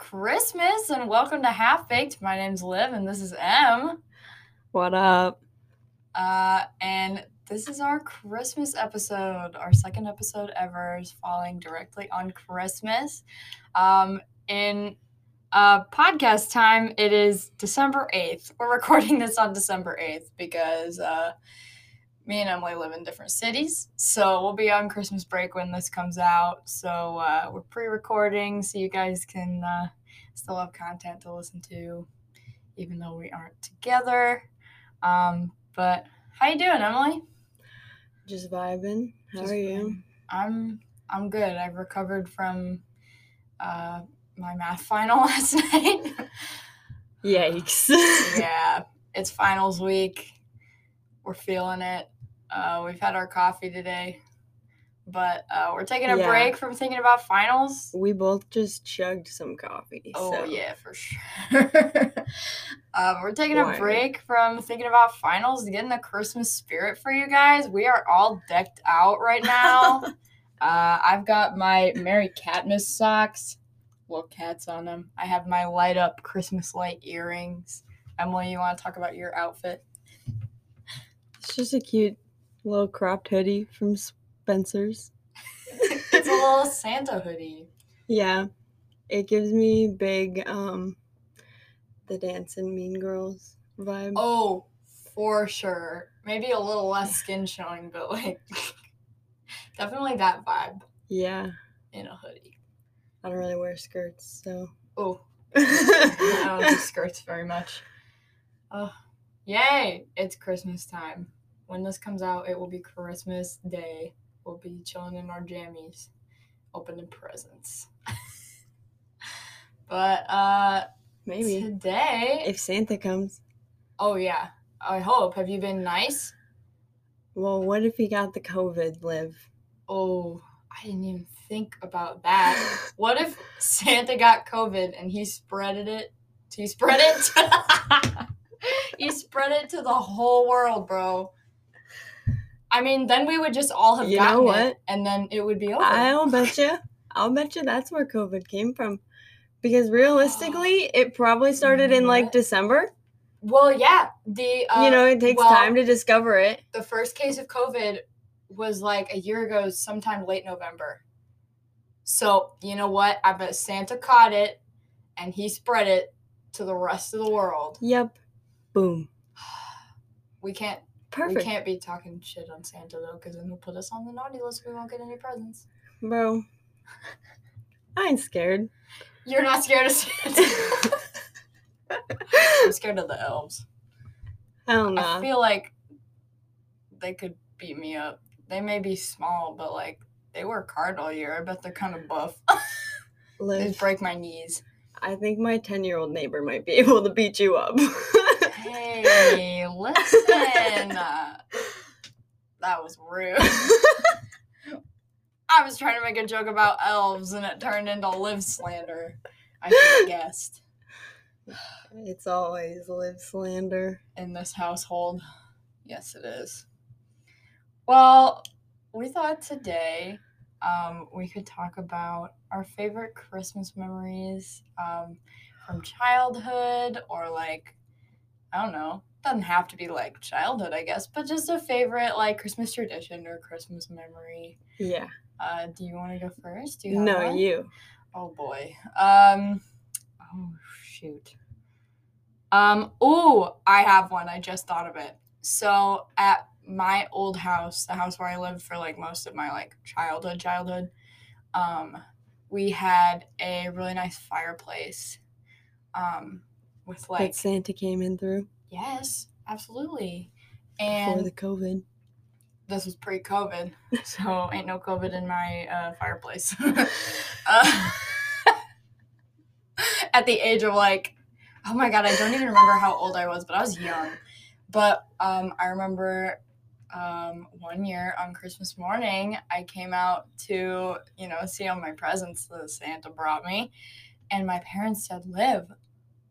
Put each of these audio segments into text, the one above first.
Christmas and welcome to Half Baked. My name's Liv and this is M. What up? Uh, and this is our Christmas episode. Our second episode ever is falling directly on Christmas. Um, in uh, podcast time, it is December 8th. We're recording this on December 8th because uh, me and Emily live in different cities. So we'll be on Christmas break when this comes out. So uh, we're pre recording so you guys can uh, still have content to listen to, even though we aren't together. Um, but how you doing, Emily? Just vibing. How Just are you? I'm I'm good. I've recovered from uh, my math final last night. Yikes. yeah, it's finals week. We're feeling it. Uh, we've had our coffee today, but uh, we're taking a Yeah. break from thinking about finals. we both just chugged some coffee. Oh so- yeah, for sure. um, we're taking a break from thinking about finals to get in the Christmas spirit for you guys. We are all decked out right now. uh, I've got my Merry Catmas socks, little cats on them. I have my light up Christmas light earrings. Emily, you want to talk about your outfit? It's just a cute little cropped hoodie from Spencer's. It's a little Santa hoodie. Yeah. It gives me big um the dancing mean girls vibe. Oh, for sure. Maybe a little less skin showing, but like definitely that vibe Yeah. in a hoodie. I don't really wear skirts, so Oh, I don't do skirts very much. Oh, yay! It's Christmas time. When this comes out, it will be Christmas Day. We'll be chilling in our jammies, opening presents. but uh, maybe. today, If Santa comes. oh yeah, I hope. Have you been nice? Well, what if he got the COVID live? Oh, I didn't even think about that. What if Santa got COVID and he spreaded it? He spread it. he spread it to the whole world, bro. I mean, then we would just all have You know gotten what? it, and then it would be over. I'll bet you. I'll bet you that's where COVID came from. Because realistically, it probably started in like December. well, yeah, the uh, you know, it takes well- time to discover it. the first case of COVID was like a year ago, sometime late November. So you know what? I bet Santa caught it, and he spread it to the rest of the world. Yep. Boom. We can't Perfect. We can't be talking shit on Santa though, because then he'll put us on the naughty list. We won't get any presents. Bro. I ain't scared. You're not scared of Santa. I'm scared of the elves. Hell nah. I feel like they could beat me up. They may be small, but like they work hard all year. I bet they're kind of buff. they Liv, break my knees. I think my 10 year old neighbor might be able to beat you up. Hey, listen. Uh, that was rude. I was trying to make a joke about elves and it turned into Liv slander. I should have guessed it's always Liv slander. in this household. Yes, it is. Well, we thought today um, we could talk about our favorite Christmas memories um, from childhood or like, I don't know. Doesn't have to be like childhood, I guess, but just a favorite like Christmas tradition or Christmas memory. Yeah. Uh, do you want to go first? Do you have No, one? you. Oh boy. Um. Oh shoot. Um. Oh, I have one. I just thought of it. So at my old house, the house where I lived for like most of my like childhood, childhood, um, we had a really nice fireplace. Um, with That Santa came in through yes, absolutely, And for the COVID. this was pre-COVID, so ain't no COVID in my uh, fireplace. uh, at the age of like, oh my god, I don't even remember how old I was, but I was young. But um, I remember um, one year on Christmas morning, I came out to you know see all my presents that Santa brought me, and my parents said, "Liv,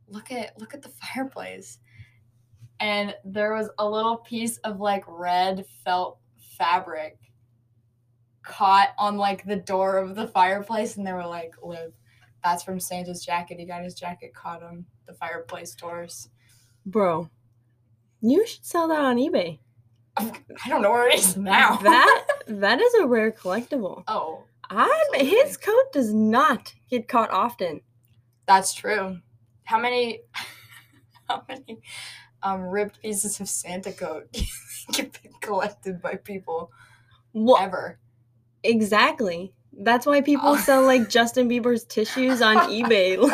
look at look at the fireplace." And there was a little piece of like red felt fabric caught on like the door of the fireplace and they were like liv That's from Santa's jacket. He got his jacket caught on the fireplace doors. Bro, you should sell that on eBay. I don't know where it is now. That that is a rare collectible. oh, I his coat does not get caught often. that's true. How many? How many um, ripped pieces of Santa coat do you think have been collected by people Well, ever? exactly. That's why people Oh. sell like Justin Bieber's tissues on eBay.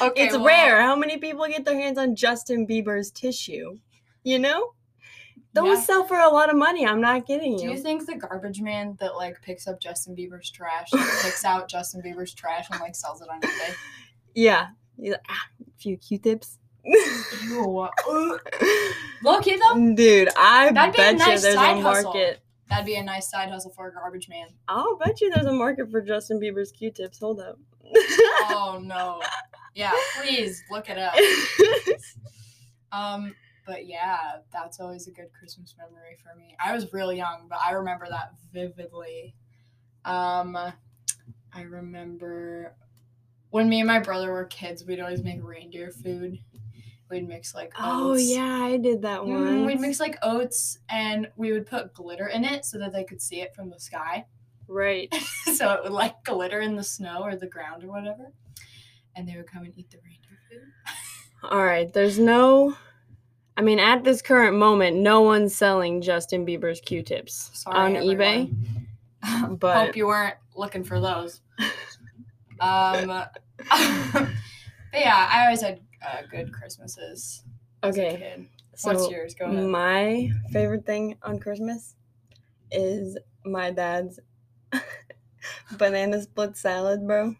Like okay, it's well, rare. How many people get their hands on Justin Bieber's tissue? You know? Those Yeah. sell for a lot of money. I'm not kidding Do you. you think the garbage man that like picks up Justin Bieber's trash, picks out Justin Bieber's trash and like sells it on eBay? Yeah. He's like, ah, a few Q-tips. Ew. Look at them. Dude, I That'd be a bet you nice there's a side hustle. market. That'd be a nice side hustle for a garbage man. I'll bet you there's a market for Justin Bieber's Q-tips. Hold up. Oh no. Yeah, please look it up. Um, but yeah, that's always a good Christmas memory for me. I was real young, but I remember that vividly. Um, I remember when me and my brother were kids, we'd always make reindeer food. We'd mix like oh oats. yeah, I did that one. Mm, we'd mix like oats and we would put glitter in it so that they could see it from the sky. right. so it would like glitter in the snow or the ground or whatever. And they would come and eat the reindeer food. All right. There's no. I mean, at this current moment, no one's selling Justin Bieber's Q-tips Sorry, on eBay. everyone. But Hope you weren't looking for those. Um, but yeah, I always had uh, good Christmases. okay, so What's yours? Go ahead. my favorite thing on Christmas is my dad's banana split salad, bro.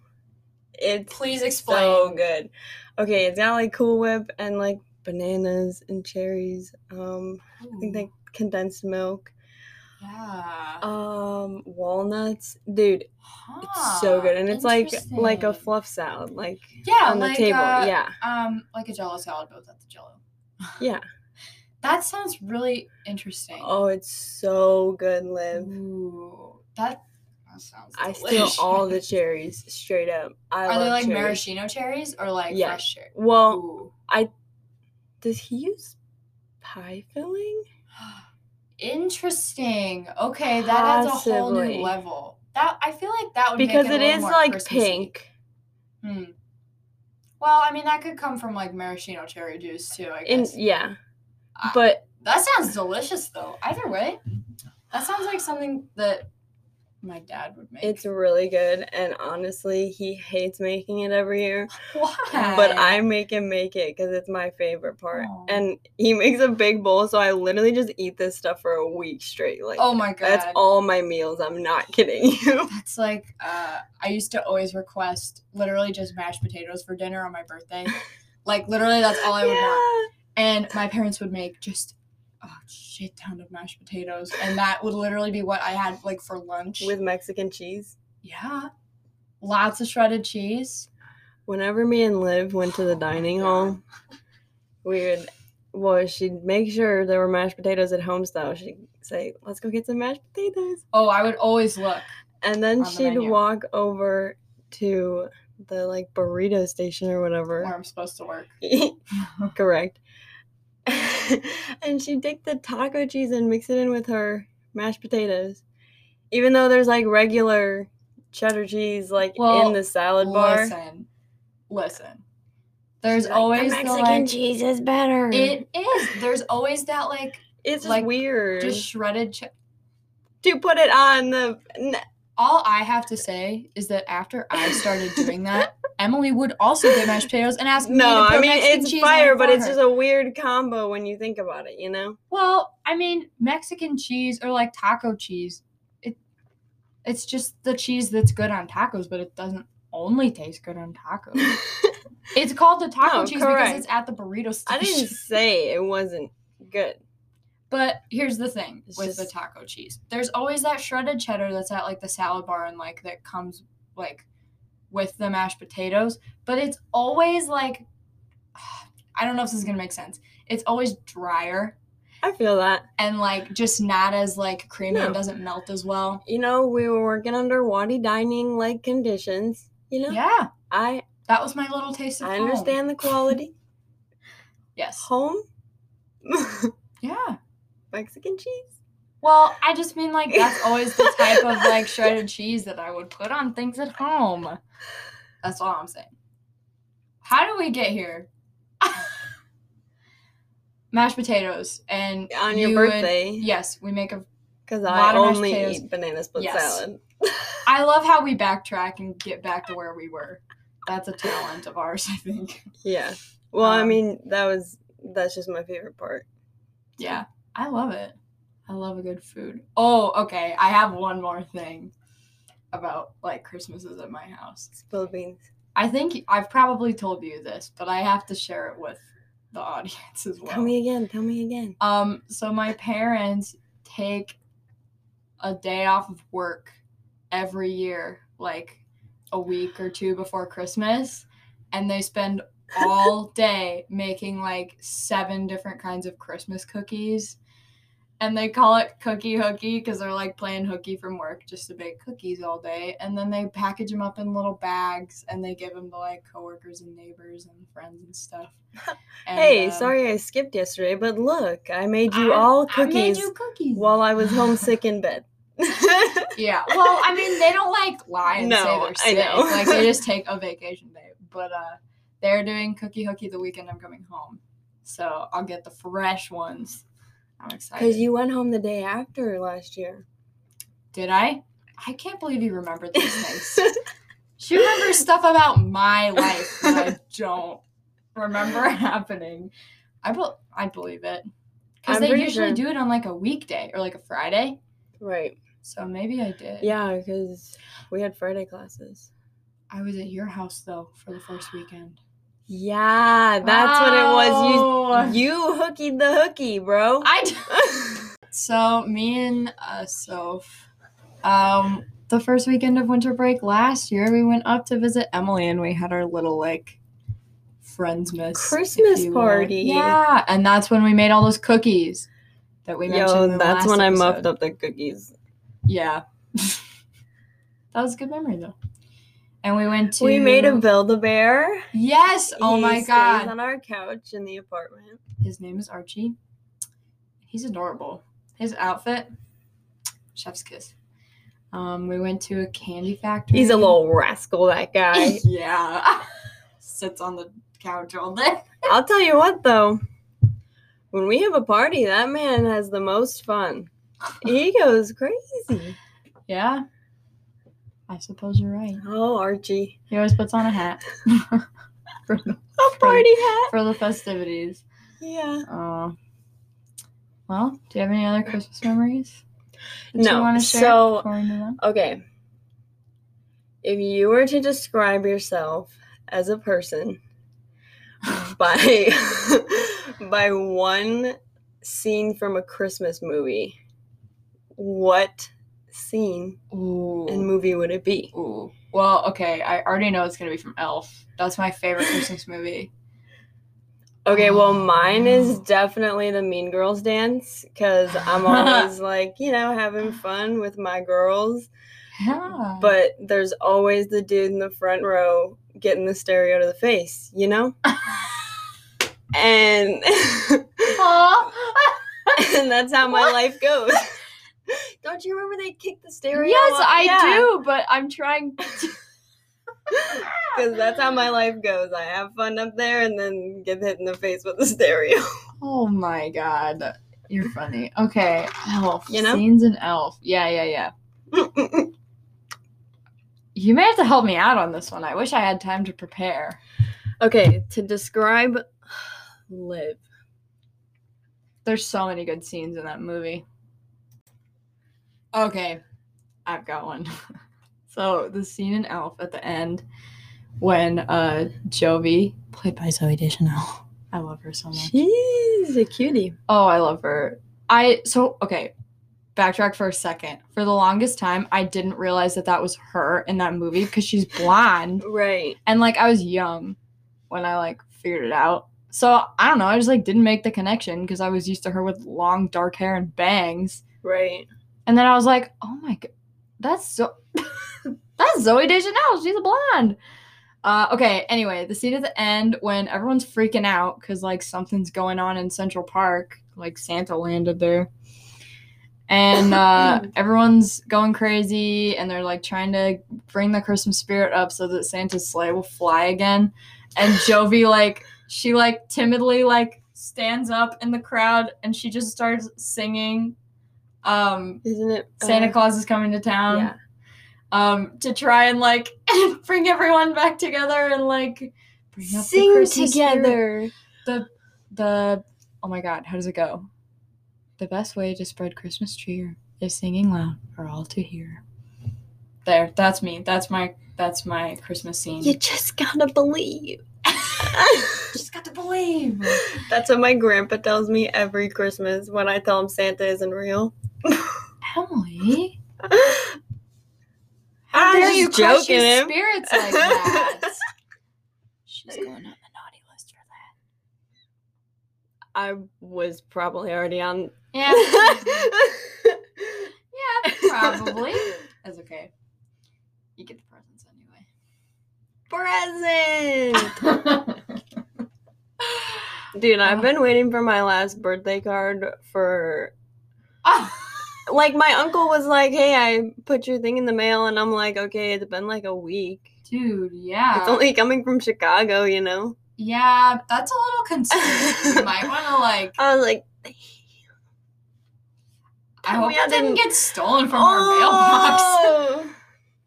It's Please explain. so good. Okay, it's got like Cool Whip and like bananas and cherries. Um, I think like condensed milk. Yeah. Um, walnuts, dude. Huh, It's so good, and it's like like a fluff salad, like yeah on the like, table. uh, yeah, Um, like a Jello salad, but without the Jello. yeah. That sounds really interesting. Oh, it's so good, Liv. Ooh, that, that sounds. Delicious. I steal all the cherries straight up. I Are they like cherries. maraschino cherries or like Yeah. fresh cherries? Well, Ooh. does he use pie filling? Interesting. Okay, that adds a whole new level. That I feel like that would Because make it it, more like pink. Hmm. Well, I mean that could come from like maraschino cherry juice too. I In guess. yeah, I- but that sounds delicious though. Either way, that sounds like something that my dad would make. it's really good. And honestly, he hates making it every year. why? But I make him make it because it's my favorite part. Aw. And he makes a big bowl, so I literally just eat this stuff for a week straight. Like Oh my god. that's all my meals. I'm not kidding you. That's like uh, I used to always request literally just mashed potatoes for dinner on my birthday. like literally, that's all I would want. And my parents would make just a shit ton of mashed potatoes, and that would literally be what I had like for lunch. with Mexican cheese. yeah, lots of shredded cheese. Whenever me and Liv went to the oh dining hall, we would, well, she'd make sure there were mashed potatoes at home style. She'd say, let's go get some mashed potatoes. Oh, I would always look. And then she'd menu. walk over to the like burrito station or whatever. where I'm supposed to work. Correct. and she'd take the taco cheese and mix it in with her mashed potatoes. Even though there's like regular cheddar cheese like Well, in the salad bar. Listen, listen. There's like, always the the, Mexican like, cheese is better. It is. There's always that like it's like, weird just shredded. Ch- to put it on the. All I have to say is that after I started doing that, Emily would also get mashed potatoes and ask me to No, I mean Mexican it's fire, but it's her. just a weird combo when you think about it. You know. Well, I mean, Mexican cheese or like taco cheese, it it's just the cheese that's good on tacos, but it doesn't only taste good on tacos. it's called the taco No, cheese correct. because it's at the burrito I didn't say it wasn't good. But here's the thing It's with the taco cheese. There's always that shredded cheddar that's at like the salad bar and like that comes like with the mashed potatoes, but it's always like I don't know if this is going to make sense. It's always drier I feel that. and like just not as like creamy and doesn't melt as well. You know, we were working under Wadi dining like conditions. You know, Yeah, I that was my little taste of I home. understand the quality. Yes. Home, Yeah. Mexican cheese. Well, I just mean like that's always the type of like shredded cheese that I would put on things at home. That's all I'm saying. How do we get here? Mashed potatoes and On your you would- birthday, yes, we make a. because I only eat banana split Yes. salad. I love how we backtrack and get back to where we were. That's a talent of ours, I think. Yeah. Well, I Um, mean, that was that's just my favorite part. Yeah, I love it. I love a good food. Oh, okay. I have one more thing about like Christmases at my house. Spilled beans. I think I've probably told you this, but I have to share it with the audience as well. Tell me again. Tell me again. Um, so my parents take a day off of work every year, like a week or two before Christmas, and they spend all day making like seven different kinds of Christmas cookies. And they call it cookie hooky because they're like playing hooky from work just to bake cookies all day. And then they package them up in little bags and they give them to like coworkers and neighbors and friends and stuff. And, hey, um, sorry I skipped yesterday, but look, I made you I- all I made cookies you cookies. while I was homesick in bed. Yeah. Well, I mean, they don't like lie and say they're sick I know. like they just take a vacation day. But uh they're doing cookie hooky the weekend I'm coming home. So I'll get the fresh ones. I'm excited. Because you went home the day after last year. Did I? I can't believe you remembered these things. she remembers stuff about my life that I don't remember happening. I be- I believe it. Because they usually sure. do it on like a weekday or like a Friday. Right. So maybe I did. Yeah, because we had Friday classes. I was at your house though for the first weekend. Yeah, that's what it was. You you hookied the hooky, bro. I d- so me and uh Soph, um, the first weekend of winter break last year, we went up to visit Emily and we had our little like friends miss Christmas party. Yeah, and that's when we made all those cookies that we mentioned. Yo, that's when I muffed up the cookies. Yeah, that was a good memory though. And we went to We made a Build a Bear. Yes. Oh He my stays god. on our couch in the apartment. His name is Archie. He's adorable. His outfit, chef's kiss. Um, we went to a candy factory. He's a little rascal, that guy. yeah. Sits on the couch all day. I'll tell you what, though. When we have a party, that man has the most fun. He goes crazy. Yeah. I suppose you're right. Oh, Archie. He always puts on a hat for, the, A party hat. for the festivities. Yeah. Oh. Well, do you have any other Christmas memories? that No, You want to share so- before we move on? Okay. If you were to describe yourself as a person by by one scene from a Christmas movie, what scene Ooh. and movie would it be? Ooh. Well, okay. I already know it's gonna be from Elf. That's my favorite Christmas movie. Okay, well, um, mine is definitely the Mean Girls dance because I'm always like, you know, having fun with my girls. Yeah. But there's always the dude in the front row getting the stereo to the face, you know? And, and that's how my life goes. Don't you remember they kicked the stereo? yes, up? I Yeah. do, but I'm trying. To... Because that's how my life goes. I have fun up there and then get hit in the face with the stereo. oh my god, you're funny. Okay, Elf. You know? scenes in Elf. Yeah, yeah, yeah. You may have to help me out on this one. I wish I had time to prepare. okay, to describe Liv. There's so many good scenes in that movie. Okay, I've got one. so the scene in Elf at the end when uh Jovie, played by Zooey Deschanel, I love her so much. She's a cutie. Oh, I love her. I so okay. Backtrack for a second. For the longest time, I didn't realize that that was her in that movie because she's blonde, Right. and like I was young when I like figured it out. so I don't know. I just like didn't make the connection because I was used to her with long dark hair and bangs. Right. And then I was like, oh my god, that's so that's Zooey Deschanel. She's a blonde. Uh, okay. Anyway, the scene at the end when everyone's freaking out because like something's going on in Central Park, like Santa landed there, and uh, everyone's going crazy, and they're like trying to bring the Christmas spirit up so that Santa's sleigh will fly again. And Jovie like she like timidly like stands up in the crowd and she just starts singing. Um, Isn't it Santa uh, Claus is coming to town Yeah. um to try and like bring everyone back together and like bring up Sing spirit. together. the the oh my god how does it go the best way to spread christmas cheer is singing loud for all to hear there that's me that's my that's my christmas scene You just gotta believe. just got to believe That's what my grandpa tells me every Christmas when I tell him Santa isn't real. Emily how I'm dare you crush joking your him. spirits like that she's going on the naughty list for that I was probably already on. yeah Yeah, probably. That's okay. You get the presents anyway. Present! anyway. Dude, I've Oh. been waiting for my last birthday card for. oh, Like, my uncle was like, hey, I put your thing in the mail, and I'm like, okay, it's been like a week. dude, yeah. It's only coming from Chicago, you know? yeah, that's a little concerning. you might want to, like, I was like. I hope it didn't get stolen from our mailbox. oh!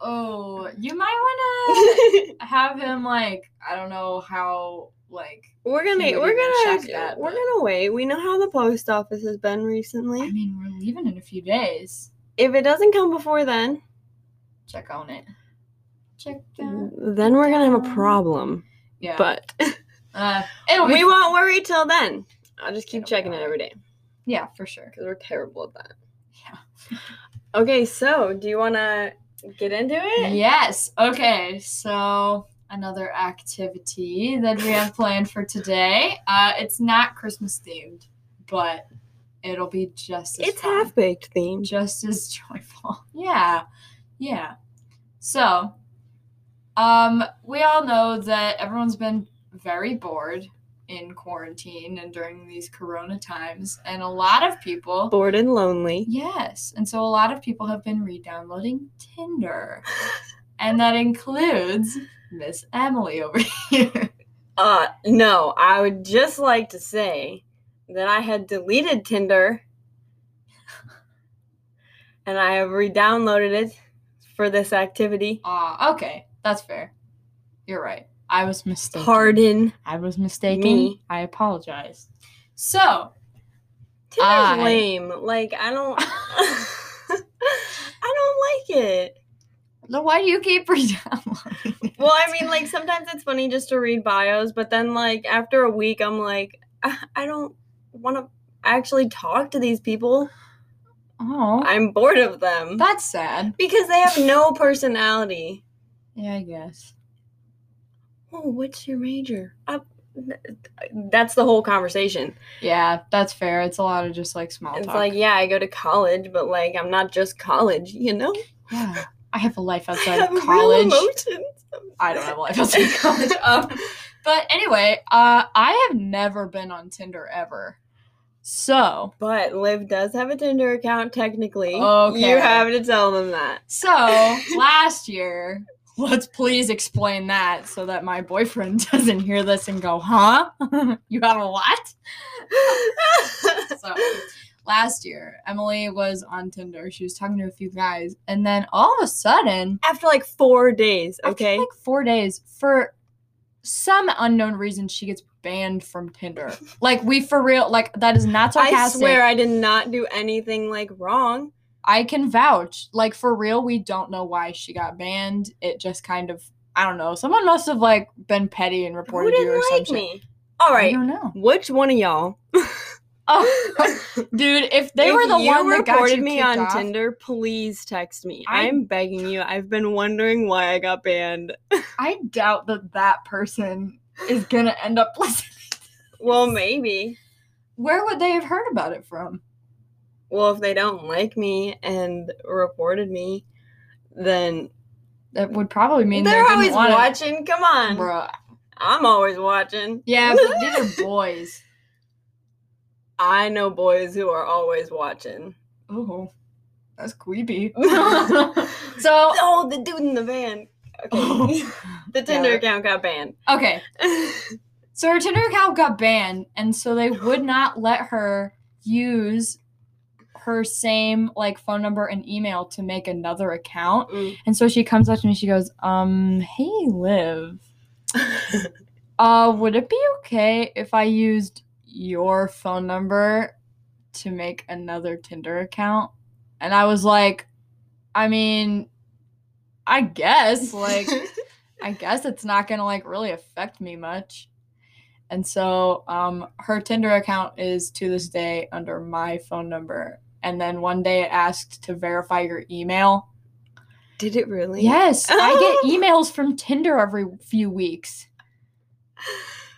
Oh, you might want to have him, like, I don't know how, like, we're gonna, we're gonna, check that, we're but- gonna wait. We know how the post office has been recently. I mean, we're leaving in a few days. If it doesn't come before then, Check on it. Check that. then we're gonna have a problem. Yeah. But uh, it'll we fine. won't worry till then. I'll just keep It'll checking it every day Yeah, for sure. because we're terrible at that. Yeah. Okay, so do you want to get into it? Yes. Okay. So another activity that we have planned for today. Uh, it's not Christmas themed, but it'll be just as It's half baked themed. just as joyful. Yeah. Yeah. So, um, we all know that everyone's been very bored in quarantine and during these corona times and a lot of people Bored and lonely. Yes. And so a lot of people have been re-downloading Tinder. and that includes Miss Emily over here. Uh, no, I would just like to say that I had deleted Tinder and I have re-downloaded it for this activity. Ah, okay. That's fair. You're right. I was mistaken. Pardon. I was mistaken. me. I apologize. So, Tinder's I- lame. Like I don't I don't like it. So why do you keep re-downloading? Well, I mean, like sometimes it's funny just to read bios, but then like after a week, I'm like, I, I don't want to actually talk to these people. oh, I'm bored of them that's sad. because they have no personality. Yeah, I guess. Oh, what's your major? Uh, that's the whole conversation. Yeah, that's fair. It's a lot of just like small talk. It's talk. like, yeah, I go to college, but like I'm not just college, you know? yeah, I have a life outside of college. I don't have a life outside of college. Um, but anyway, uh, I have never been on Tinder ever. So, But Liv does have a Tinder account technically. Okay. You have to tell them that. so last year, let's please explain that so that my boyfriend doesn't hear this and go, "Huh? you have a what?" So, last year, Emily was on Tinder. She was talking to a few guys, and then all of a sudden, After like four days, after, okay? like four days, for some unknown reason, she gets banned from Tinder. like we for real, like that is not sarcastic. I swear I did not do anything like wrong. I can vouch. Like for real, we don't know why she got banned. It just kind of, I don't know. Someone must have like been petty and reported you or like shit. me? All I don't know. Which one of y'all? Oh, dude, if they if were the one that got reported you me on off, Tinder, please text me. I- I'm begging you. I've been wondering why I got banned. I doubt that that person is gonna end up listening. to Well, maybe. Where would they have heard about it from? Well, if they don't like me and reported me, then That would probably mean they're they always didn't watching. Come on. bro. I'm always watching. Yeah, but these are boys. I know boys who are always watching. Oh, that's creepy. so, oh, the dude in the van. Okay. Oh. the Tinder Yeah. account got banned. okay, so her Tinder account got banned, and so they would not let her use her same like phone number and email to make another account. Mm. And so she comes up to me, she goes, "Um, hey, Liv, uh, would it be okay if I used your phone number to make another Tinder account?" And I was like, I mean, I guess like I guess it's not gonna like really affect me much. And so um her Tinder account is to this day under my phone number. And then one day it asked to verify your email. Did it really? Yes, I get emails from Tinder every few weeks.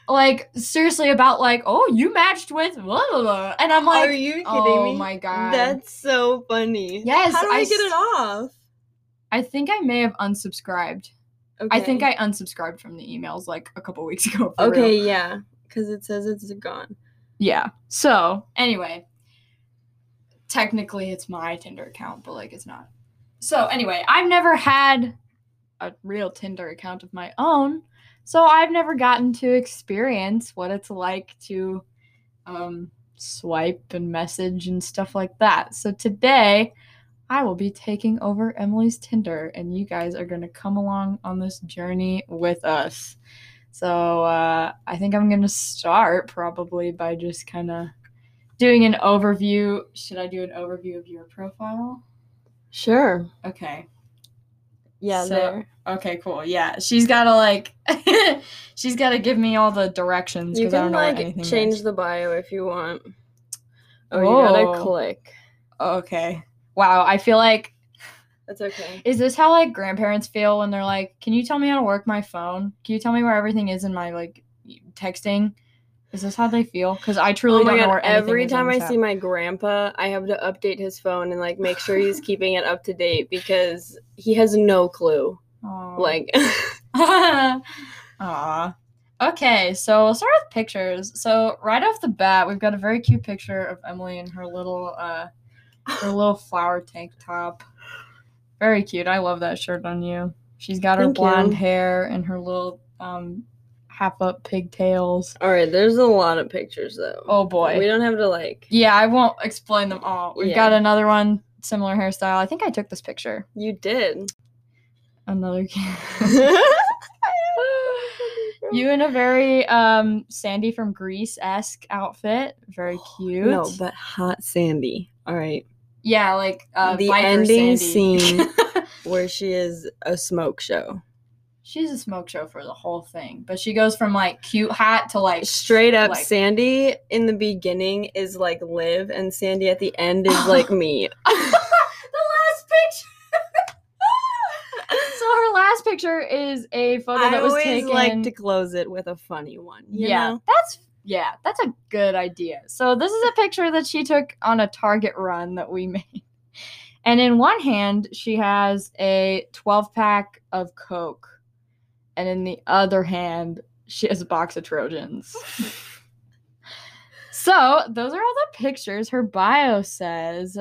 Like seriously about like, oh, you matched with blah, blah, blah. and I'm like, Are you oh kidding oh me? my god. That's so funny. Yes, How do I, I get it off? I think I may have unsubscribed. Okay. I think I unsubscribed from the emails like a couple weeks ago. for real. Okay, yeah. Because it says it's gone. Yeah. So anyway, technically it's my Tinder account, but like it's not. So anyway, I've never had a real Tinder account of my own, so I've never gotten to experience what it's like to um, swipe and message and stuff like that. So today. I will be taking over Emily's Tinder, and you guys are going to come along on this journey with us. So uh, I think I'm gonna start probably by just kind of doing an overview. Should I do an overview of your profile? Sure. Okay. Yeah, So- there. Okay. Cool. Yeah. She's gotta like. she's gotta give me all the directions You because I don't can know like change is. the bio if you want. Oh, you Oh. gotta click. Okay. Wow. I feel like That's okay. is this how like grandparents feel when they're like, "Can you tell me how to work my phone? Can you tell me where everything is in my like texting?" Is this how they feel? Because I truly oh don't know where Every time I see my grandpa, I have to update his phone and like make sure he's keeping it up to date because he has no clue. app. Aw. Like, Aw. Okay, so we'll start with pictures. So right off the bat, we've got a very cute picture of Emily in her little uh her little flower tank top. Very cute. I love that shirt on you. She's got her Thank blonde you. hair and her little um half up pigtails. all right, there's a lot of pictures though. Oh boy. we don't have to like. Yeah, I won't explain them all. We've Yeah. got another one, similar hairstyle. I think I took this picture. You did. Another You in a very um Sandy from Grease esque outfit. Very cute. No, but hot Sandy. All right, yeah, like uh, The ending Sandy. scene. where she is a smoke show. She's a smoke show for the whole thing, but she goes from like cute hat to like Straight up, like- Sandy in the beginning is like Liv, and Sandy at the end is like me. the last picture. so her last picture is a photo I that was always taken. like to close it with a funny one. You yeah, know? that's yeah, that's a good idea. So this is a picture that she took on a Target run that we made. And in one hand, she has a 12 pack of Coke. And in the other hand, she has a box of Trojans. so those are all the pictures. Her bio says,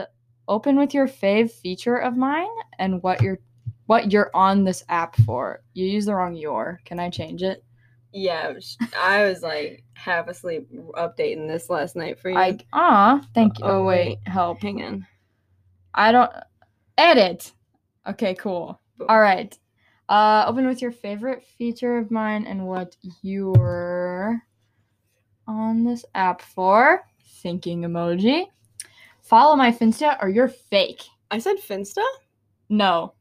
open with your fave feature of mine and what you're what you're on this app for. You use the wrong your. Can I change it? Yeah, I was like half asleep updating this last night for you. I ah, thank you. Oh, wait, wait. help. Hang on. I don't edit. Okay, cool. All right. Uh open with your favorite feature of mine and what you're on this app for. Thinking emoji. Follow my Finsta or you're fake. I said Finsta. No.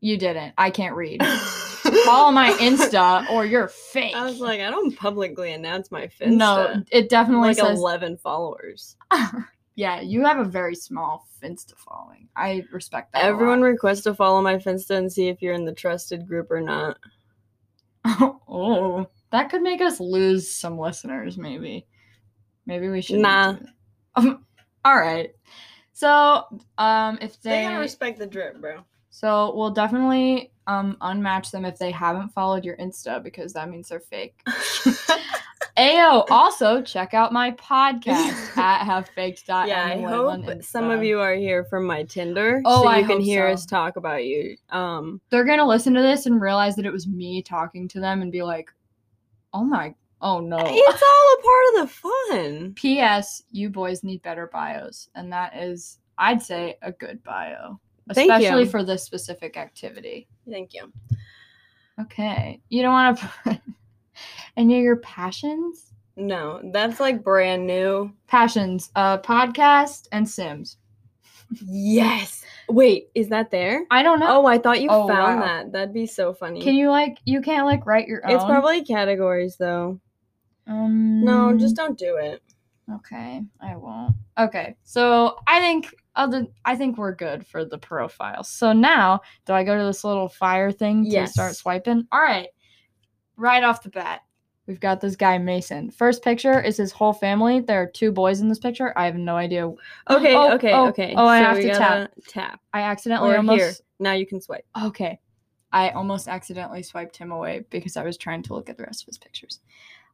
You didn't. I can't read. Follow my Insta or you're fake. I was like, I don't publicly announce my Finsta. no, it definitely like says eleven followers. Yeah, you have a very small Finsta following. I respect that. a lot. Everyone requests to follow my Finsta and see if you're in the trusted group or not. oh, That could make us lose some listeners, maybe. Maybe we should. Nah. Um, all right. So, um, if They they, gotta respect the drip, bro. so we'll definitely um unmatch them if they haven't followed your Insta because that means they're fake. Ayo, also check out my podcast at Half Baked. yeah, I hope some of you are here from my Tinder, Oh, so I you can hope hear so. us talk about you. Um, they're gonna listen to this and realize that it was me talking to them and be like, "Oh my, oh no." it's all a part of the fun. P.S. You boys need better bios, and that is, I'd say, a good bio, especially for this specific activity. Thank you. Okay, you don't want to any of your passions. No, that's like brand new. Passions, uh, podcast and Sims. Yes. Wait, is that there? I don't know. Oh, I thought you Oh, found wow. that. That'd be so funny. Can you like? You can't like write your own. It's probably categories though. Um, No, just don't do it. Okay, I won't. Okay, so I think other I think we're good for the profile. So now, do I go to this little fire thing to start swiping? All right. Right off the bat, we've got this guy Mason. First picture is his whole family. There are two boys in this picture. I have no idea. Okay, Oh, okay, oh, okay. oh, I So have to gotta tap. I accidentally Or almost here. Now you can swipe. Okay. I almost accidentally swiped him away because I was trying to look at the rest of his pictures.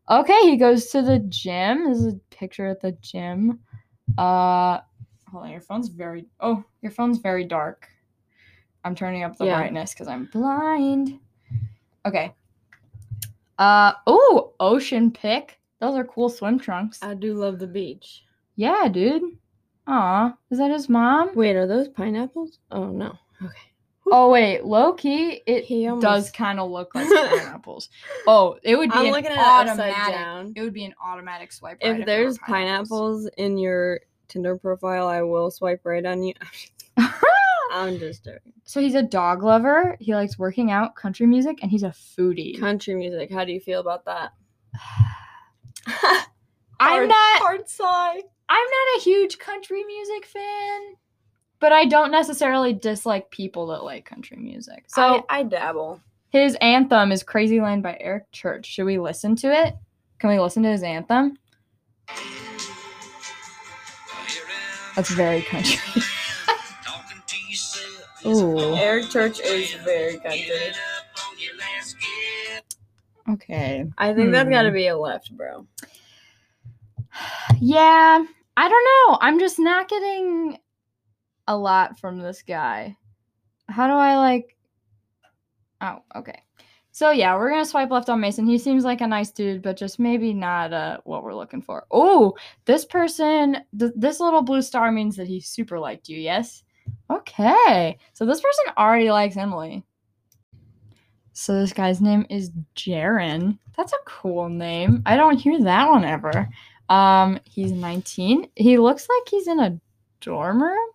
Okay, he goes to the gym. This is a picture at the gym. Uh hold on, your phone's very oh, your phone's very dark. I'm turning up the Yeah. brightness because I'm blind. Okay. Uh oh, ocean pic. Those are cool swim trunks. I do love the beach. yeah, dude. Aw, is that his mom? Wait, are those pineapples? Oh no. Okay. Oh wait, low key, it He does kind of look like pineapples. Oh, it would be I'm an looking at it automatic. down. It would be an automatic swipe. right If were there's pineapples in your Tinder profile, I will swipe right on you. I'm just joking. so he's a dog lover. He likes working out, country music, and he's a foodie. Country music. How do you feel about that? I'm Hard- not. hard sigh. I'm not a huge country music fan, but I don't necessarily dislike people that like country music. So I, I dabble. his anthem is "Crazy Land" by Eric Church. Should we listen to it? Can we listen to his anthem? That's very country. Ooh. Eric Church is very country. Okay. I think that's got to Hmm. be a left, bro. Yeah, I don't know. I'm just not getting a lot from this guy. How do I like Oh, okay. So yeah, we're gonna swipe left on Mason. He seems like a nice dude, but just maybe not uh what we're looking for. Oh, this person, th- this little blue star means that he super liked you. Yes. Okay. So this person already likes Emily. So this guy's name is Jaren. That's a cool name. I don't hear that one ever. Um, he's 19. He looks like he's in a dorm room.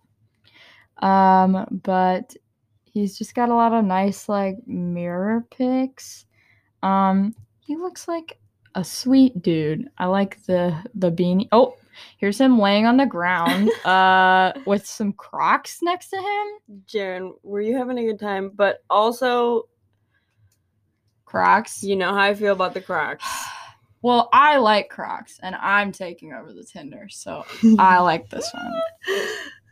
Um, but he's just got a lot of nice like mirror pics. Um, he looks like a sweet dude. I like the the beanie. Oh, here's him laying on the ground uh with some Crocs next to him. Jaren, were you having a good time? But also, Crocs. you know how I feel about the Crocs. Well, I like Crocs and I'm taking over the Tinder, so I like this one.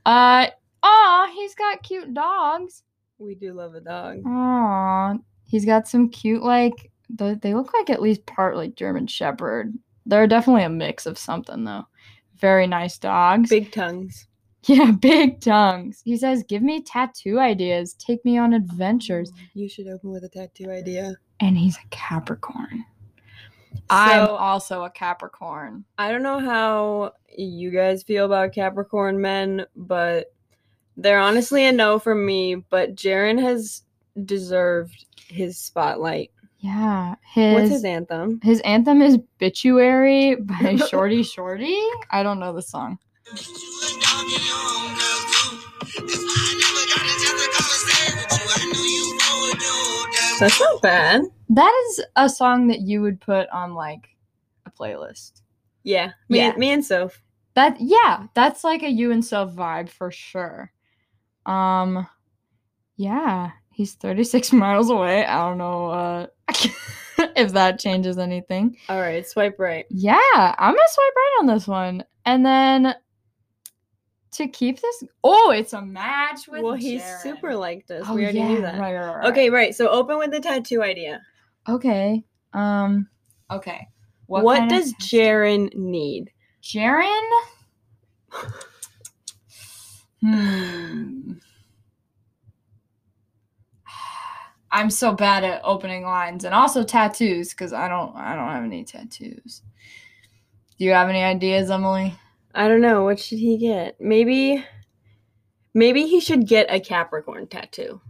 Uh aw, he's got cute dogs. we do love a dog. Aw. He's got some cute like the, they look like at least part like German Shepherd. They're definitely a mix of something though. Very nice dogs. Big tongues. yeah, big tongues. He says, "Give me tattoo ideas. Take me on adventures." Oh, you should open with a tattoo idea. And he's a Capricorn. I'm also a Capricorn. I don't know how you guys feel about Capricorn men, but they're honestly a no for me. But Jaren has deserved his spotlight. Yeah, his What's his anthem? His anthem is Bituary by Shorty Shorty. I don't know the song. That's not bad. That is a song that you would put on like a playlist. Yeah, me, Yeah. And, me and Soph. That yeah, that's like a you and Soph vibe for sure. Um yeah, he's 36 miles away. I don't know uh if that changes anything. All right, swipe right. Yeah, I'm gonna swipe right on this one. And then to keep this Oh, it's a match with well, he's Jaren. super liked us. Oh, we already yeah, knew that. Right, right, right. Okay, right. So open with the tattoo idea. Okay. Um okay. What, of does? Jaren need? Jaren? Hmm. I'm so bad at opening lines and also tattoos because I don't I don't have any tattoos. Do you have any ideas, Emily? I don't know. What should he get? Maybe, maybe he should get a Capricorn tattoo.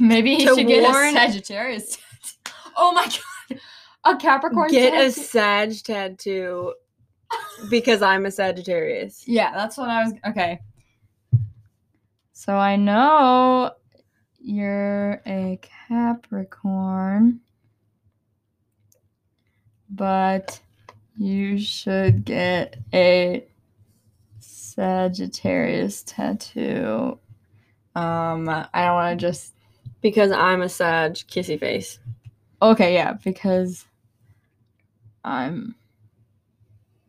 Maybe he To should get a Sagittarius. tattoo. Oh my god, a Capricorn. Tattoo? Get a tattoo? Sag tattoo because I'm a Sagittarius. Yeah, that's what I was. Okay. So I know you're a Capricorn, but you should get a Sagittarius tattoo. Um, I don't want to just. Because I'm a Sag kissy face. Okay, yeah, because I'm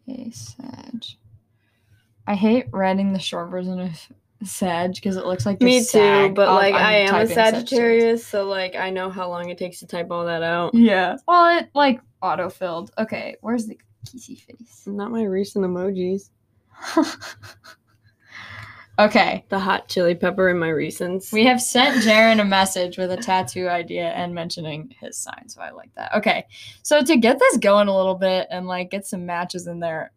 a Sag. I hate writing the short version of Sag because it looks like Me too, but like I'm I am a Sagittarius, so like I know how long it takes to type all that out. Yeah. Well, it like auto-filled. Okay, where's the kissy face? Not my recent emojis. okay. The hot chili pepper in my recents. We have sent Jaren a message with a tattoo idea and mentioning his sign, so I like that. Okay, so to get this going a little bit and like get some matches in there,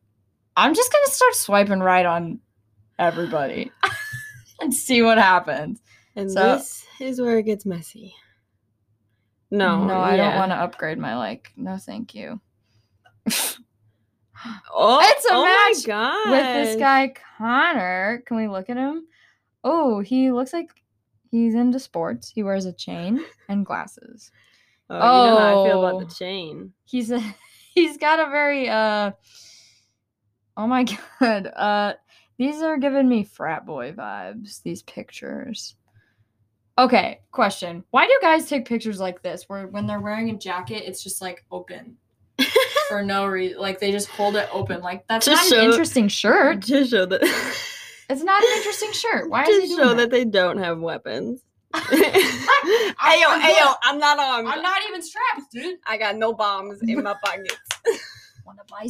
I'm just gonna start swiping right on everybody and see what happens. and so- this is where it gets messy. No, no, I don't want to upgrade my like. No, thank you. Oh, It's a oh match my god! With this guy Connor, can we look at him? Oh, he looks like he's into sports. He wears a chain and glasses. Oh, you know how I feel about Oh. the chain. he's a he's got a very uh oh my god uh these are giving me frat boy vibes these pictures okay question why do guys take pictures like this where when they're wearing a jacket it's just like open for no reason like they just hold it open like that's Just not an interesting shirt to show that. it's not an interesting shirt why to is he doing show that? that they don't have weapons. I'm Ayo, good. ayo, I'm not armed. i'm not even strapped dude I got no bombs in my pockets. wanna buy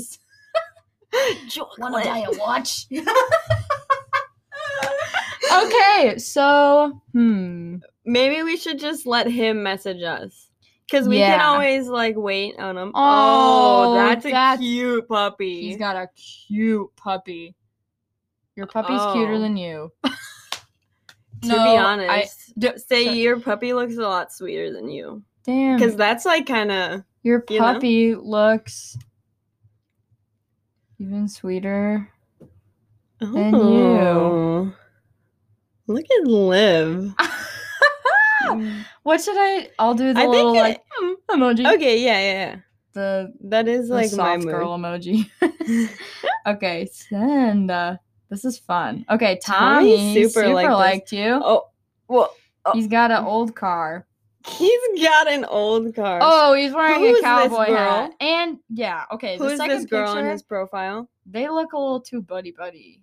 s- wanna buy a watch okay so hmm Maybe we should just let him message us. Cause we can always like wait on him. Oh, Oh, that's a cute puppy. He's got a cute puppy. Your puppy's cuter Oh. than you. to No, be honest, d- say so- your puppy looks a lot sweeter than you. Damn. Because that's like kind of. your you know? puppy looks even sweeter. Than you. Oh. Look at Liv. what should I? I'll do the I little like mm, emoji. okay, yeah, yeah, yeah. The, That is the like my soft mood. girl emoji. okay, send. Uh, this is fun. Okay, Tommy Tommy, super super, liked liked you. oh, well, oh. He's got an old car. He's got an old car. Oh, he's wearing Who's a cowboy hat. And yeah, okay. who the second this girl picture, in his profile? they look a little too buddy buddy.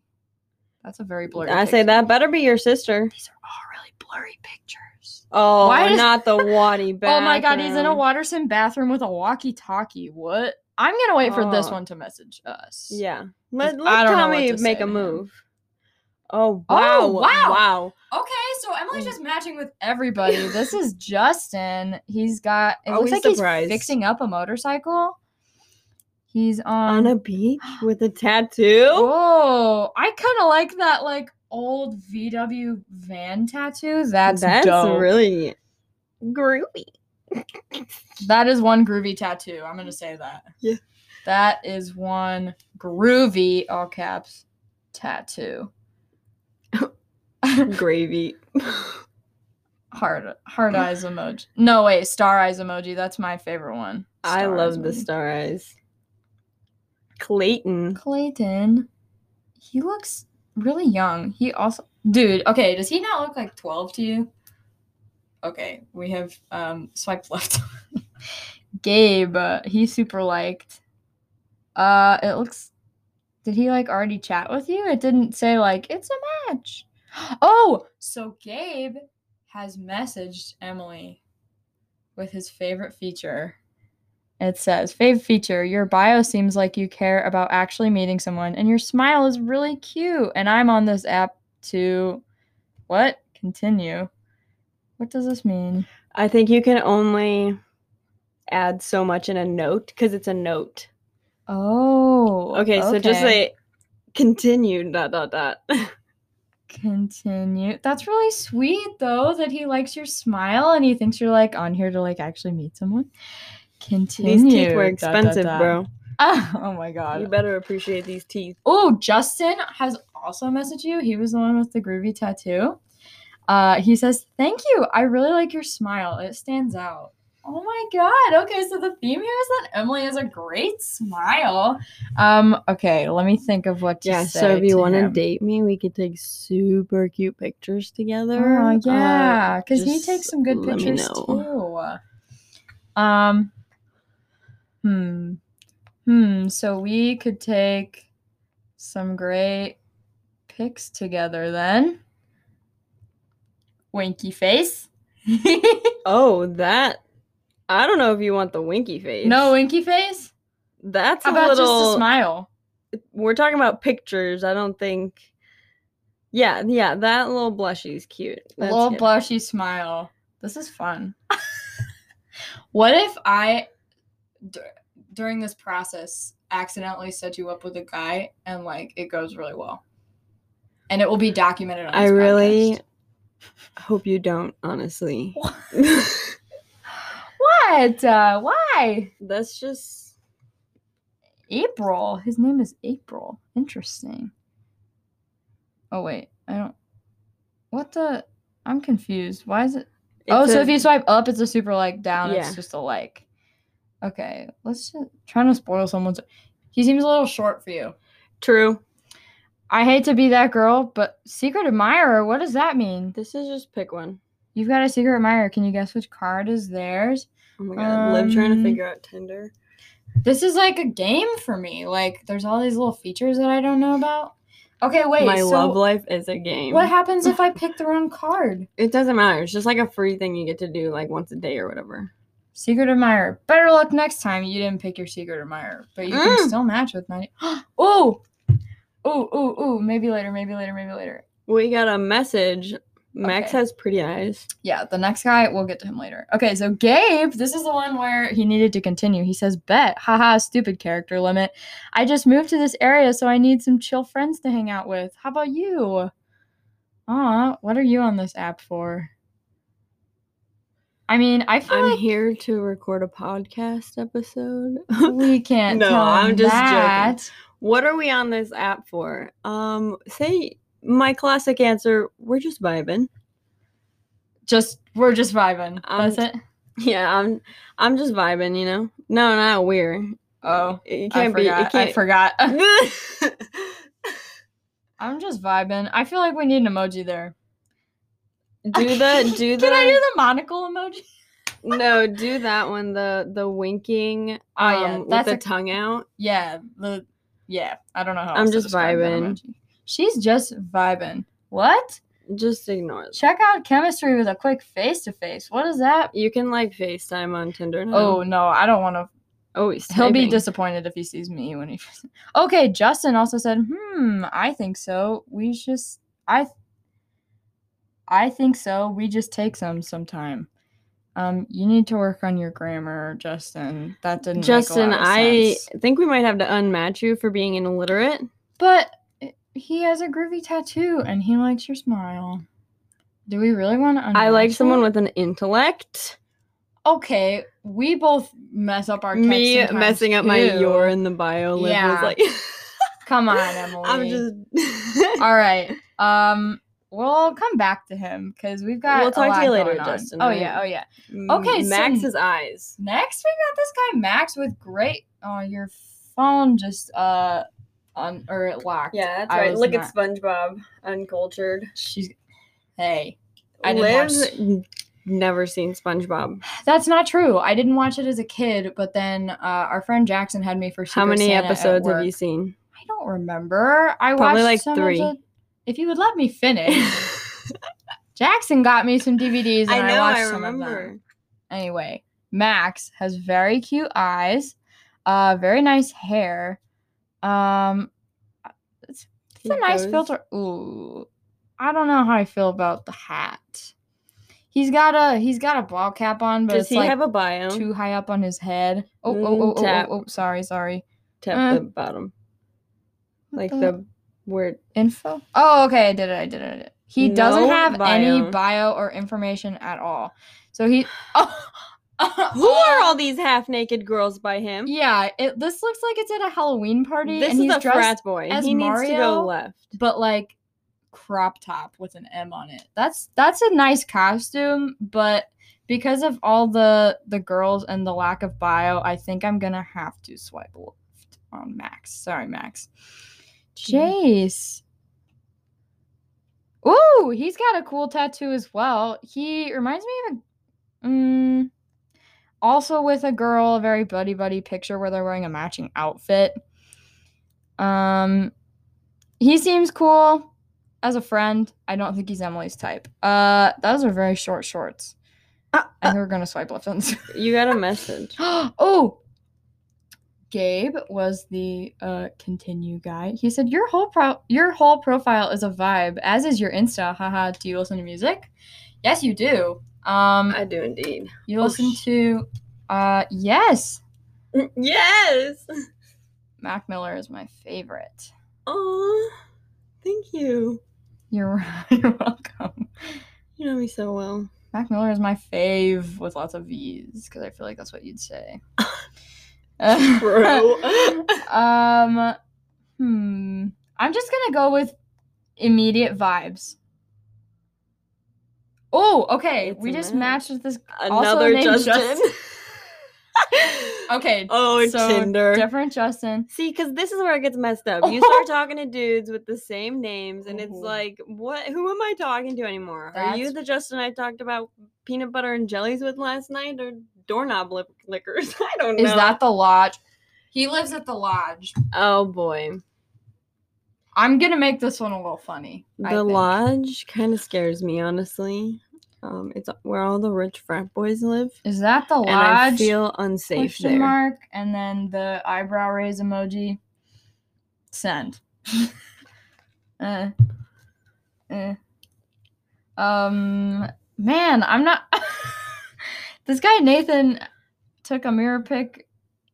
That's a very blurry. I say that better be your sister. These are all really blurry pictures. Oh, Why does- not the Waddy bathroom. Oh my god, he's in a Watterson bathroom with a walkie-talkie. What? I'm gonna wait for this Oh. one to message us. Yeah. Let, let Tommy make a move. Oh Oh, wow! wow. Wow! Okay, so Emily's Mm. just matching with everybody. this is Justin. He's got. It Are looks like surprised? he's fixing up a motorcycle. He's on. On a beach with a tattoo. Oh, I kind of like that like old VW van tattoo. That's That's dope. really groovy. that is one groovy tattoo. I'm gonna say that. Yeah. That is one groovy all caps tattoo. Gravy. Hard hard eyes emoji. No way, star eyes emoji. That's my favorite one. I love the emoji. star eyes. Clayton. Clayton. He looks really young. He also dude, okay, does he not look like 12 to you? Okay, we have um swiped left. Gabe, uh, he super liked. Uh, it looks. Did he like already chat with you? It didn't say like it's a match. Oh, so Gabe has messaged Emily with his favorite feature. It says, favorite feature, your bio seems like you care about actually meeting someone, and your smile is really cute. And I'm on this app to what? Continue. What does this mean? I think you can only add so much in a note because it's a note. Oh. Okay, so just okay. say continue dot dot dot. continue. That's really sweet though that he likes your smile and he thinks you're like on here to like actually meet someone. Continue. these teeth were dot, dot, expensive, dot. bro. Ah, oh my god. You better appreciate these teeth. Oh, Justin has also messaged you. He was the one with the groovy tattoo. Uh, he says, "Thank you. I really like your smile. It stands out." Oh my god. Okay, so the theme here is that Emily has a great smile. Um, okay, let me think of what to Yeah, say. so if you to want to him. date me, we could take super cute pictures together. Oh Uh, yeah, because he takes some good let me pictures know. too. Um, hmm, hmm. So we could take some great pics together then. Winky face. Oh, that. I don't know if you want the winky face. no winky face. that's How a about little. just a smile? We're talking about pictures. I don't think. Yeah, yeah, that little blushy's cute. That's little good. blushy smile. This is fun. what if I, d- during this process, accidentally set you up with a guy and like it goes really well, and it will be documented on. I really podcast. hope you don't. Honestly, What? Uh, why? that's just. April. His name is April. Interesting. Oh wait, I don't. What the? I'm confused. Why is it? oh, it's so if you swipe up, it's a super like. Down, Yeah. it's just a like. Okay, let's just trying to spoil someone's. He seems a little short for you. True. I hate to be that girl, but secret admirer. What does that mean? This is just pick one. You've got a secret admirer. Can you guess which card is theirs? Oh my god, Liv trying Um, to figure out Tinder. This is like a game for me. Like, there's all these little features that I don't know about. Okay, wait. My so love life is a game. What happens if I pick the wrong card? It doesn't matter. It's just like a free thing you get to do like once a day or whatever. Secret admirer. Better luck next time. You didn't pick your secret admirer, but you can Mm. still match with ninety. oh, oh, oh, oh. Maybe later. Maybe later. Maybe later. We got a message. Max Okay. has pretty eyes. Yeah, the next guy, we'll get to him later. Okay, so Gabe, this is the one where he needed to continue. He says, Bet, haha, stupid character limit. I just moved to this area, so I need some chill friends to hang out with. How about you? Aw, what are you on this app for? I mean, I feel I'm like here to record a podcast episode. we can't No, tell I'm him just joking. what are we on this app for? Um, say my classic answer, we're just vibing. Just, we're just vibing. I'm That's it? Yeah, I'm I'm just vibing, you know? No, not we're. Oh, It can't be forgot. it can't I forgot. I'm just vibing. I feel like we need an emoji there. do the do the Can I do the monocle emoji? No, do that one. The the winking. Oh, yeah, um, with that's the a- tongue out. Yeah, the yeah. I don't know how. I'm just vibing. She's just vibing. What? Just ignore it. Check out chemistry with a quick face to face. What is that? You can like FaceTime on Tinder now. Oh no, I don't want to. oh, he's He'll be disappointed if he sees me when he. Okay, Justin also said, "Hmm, I think so. We just I. I think so. We just take some sometime." Um, you need to work on your grammar, Justin. That didn't. Justin, make a lot of I think we might have to unmatch you for being illiterate. But he has a groovy tattoo and he likes your smile. Do we really want to? I like someone with an intellect. Okay, we both mess up our Me messing up my too. your in the bio. Yeah. like, Come on, Emily. I'm just. All right. Um, we'll come back to him because we've got. We'll talk to you later. Justin, Oh right? yeah. Oh yeah. M- Okay, so- Max's eyes. Next, we got this guy Max with great. Oh, your phone just uh, on or it locked. Yeah, that's I right. was Look not- at SpongeBob, uncultured. She's. Hey. I didn't watch- never seen SpongeBob. That's not true. I didn't watch it as a kid, but then uh, our friend Jackson had me for Secret How many Santa at episodes have you seen? I don't remember. I Probably watched like some three. The, if you would let me finish, Jackson got me some DVDs and I watched I some of them. Anyway, Max has very cute eyes, uh, very nice hair. Um, it's, it's a nice goes- filter. Ooh, I don't know how I feel about the hat. He's got a he's got a ball cap on, but Does it's he like have a bio? too high up on his head. Oh, oh, oh, Mm, oh, tap. oh, oh, sorry, sorry. Tap uh, the bottom, like the- the word. info. Oh, okay, I did it. I did it. I did it. He doesn't No have any bio. bio or information at all. So he. Oh, Who are all these half-naked girls by him? Yeah, it. This looks like it's at a Halloween party, This and is he's a dressed, frat boy. as He needs to Mario, go left. but like crop top with an M on it. That's that's a nice costume, but because of all the the girls and the lack of bio, I think I'm gonna have to swipe left on Max. Sorry, Max. Jace. Ooh, he's got a cool tattoo as well. He reminds me of a mm, also with a girl, a very buddy buddy picture where they're wearing a matching outfit. Um he seems cool as a friend. I don't think he's Emily's type. Uh those are very short shorts. Uh, I think we're gonna swipe left on this. You got a message. oh, Gabe was the uh continue guy. He said your whole pro your whole profile is a vibe, as is your Insta. Haha. Do you listen to music? Yes, you do. Um, I do indeed. you oh, listen to uh yes. Yes. Mac Miller is my favorite. Oh, thank you. You're you're welcome. You know me so well. Mac Miller is my fave with lots of V's because I feel like that's what you'd say. Bro. um, hmm. I'm just gonna go with immediate vibes. Oh, okay. It's we just match. matched with this. also Another Justin. Justin. Okay. Oh, so Tinder. Different Justin. See, because this is where it gets messed up. You start oh. talking to dudes with the same names, and it's like, what? Who am I talking to anymore? Are you the Justin I talked about peanut butter and jellies with last night, or doorknob lick- lickers? I don't know. Is that the lodge? He lives at the lodge. Oh boy, I'm gonna make this one a little funny. The lodge kind of scares me, honestly. Um, it's where all the rich frat boys live, Is that the lodge? and I feel unsafe question there. mark and then the eyebrow raise emoji. Send. uh, eh. Um, man, I'm not. this guy Nathan took a mirror pic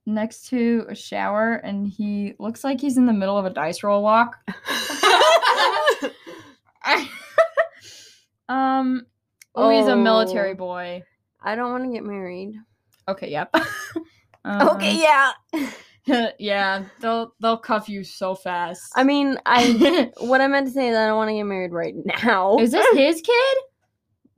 next to a shower, and he looks like he's in the middle of a dice roll walk. um, oh, he's a military Oh. boy. I don't want to get married. Okay, yep. Okay, yeah. yeah, they'll they'll cuff you so fast. I mean, I what I meant to say is I don't want to get married right now. is this his kid?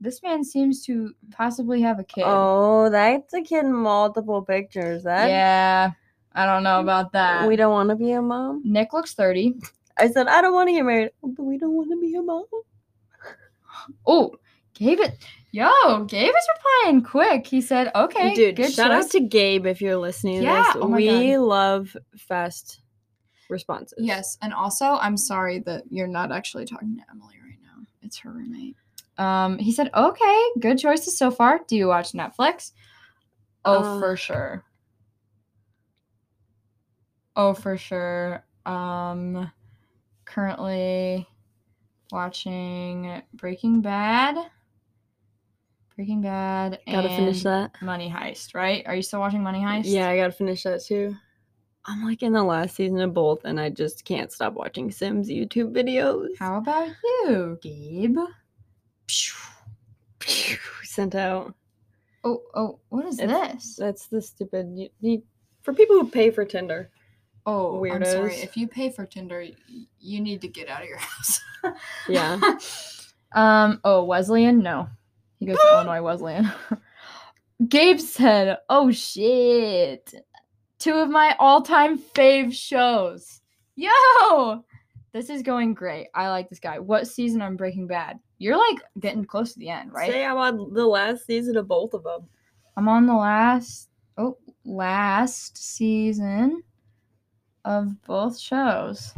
This man seems to possibly have a kid. Oh, that's a kid in multiple pictures. That yeah, I don't know about that. we don't want to be a mom. Nick looks thirty. I said I don't want to get married, but we don't want to be a mom. Oh, Gabe it. Yo, Gabe is replying quick. He said, "Okay, Dude, good shout choice." out to Gabe if you're listening to Yeah, this. oh we God. love fast responses. Yes, and also I'm sorry that you're not actually talking to Emily right now. It's her roommate. Um, he said, "Okay, good choices so far. Do you watch Netflix?" Oh, Uh, for sure. Oh, for sure. Um, currently watching Breaking Bad. Breaking Bad. Gotta finish that. Money Heist, right? Are you still watching Money Heist? Yeah, I gotta finish that too. I'm like in the last season of both, and I just can't stop watching Sims YouTube videos. How about you, Gabe? Sent out. Oh, oh, what is It's- this? That's the stupid. You, you, for people who pay for Tinder. Oh, I'm sorry. weirdos. If you pay for Tinder, you need to get out of your house. Yeah. um. Oh, Wesleyan? No, he goes to Illinois Wesleyan. Gabe said, "Oh shit, two of my all-time fave shows. Yo, this is going great. I like this guy. What season on Breaking Bad? You're like getting close to the end, right? Say I'm on the last season of both of them. I'm on the last oh last season of both shows.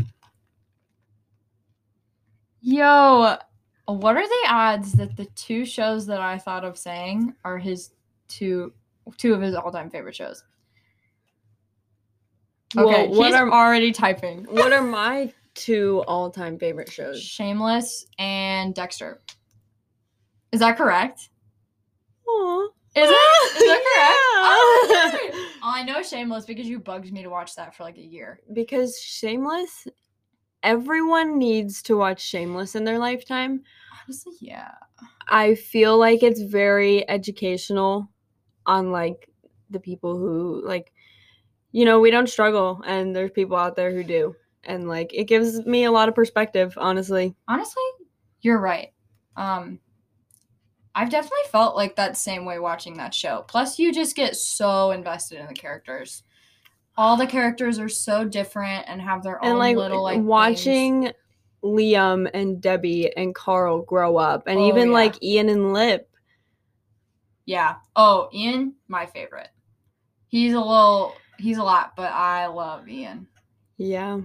Yo, what are the odds that the two shows that I thought of saying are his two two of his all-time favorite shows? Okay, Well, what he's are already typing. what are my two all-time favorite shows? Shameless and Dexter. Is that correct? Aw. Is it? Is that correct? Oh, Yeah. Oh, I know Shameless because you bugged me to watch that for like a year. because Shameless, everyone needs to watch Shameless in their lifetime. Honestly, yeah. I feel like it's very educational on like the people who like you know, we don't struggle and there's people out there who do. And like it gives me a lot of perspective, honestly. Honestly, you're right. Um I've definitely felt like that same way watching that show. Plus you just get so invested in the characters. All the characters are so different and have their own and like, little like things. watching Liam and Debbie and Carl grow up and Oh, even yeah. like Ian and Lip. Yeah. Oh, Ian, my favorite. He's a little he's a lot, but I love Ian. Yeah.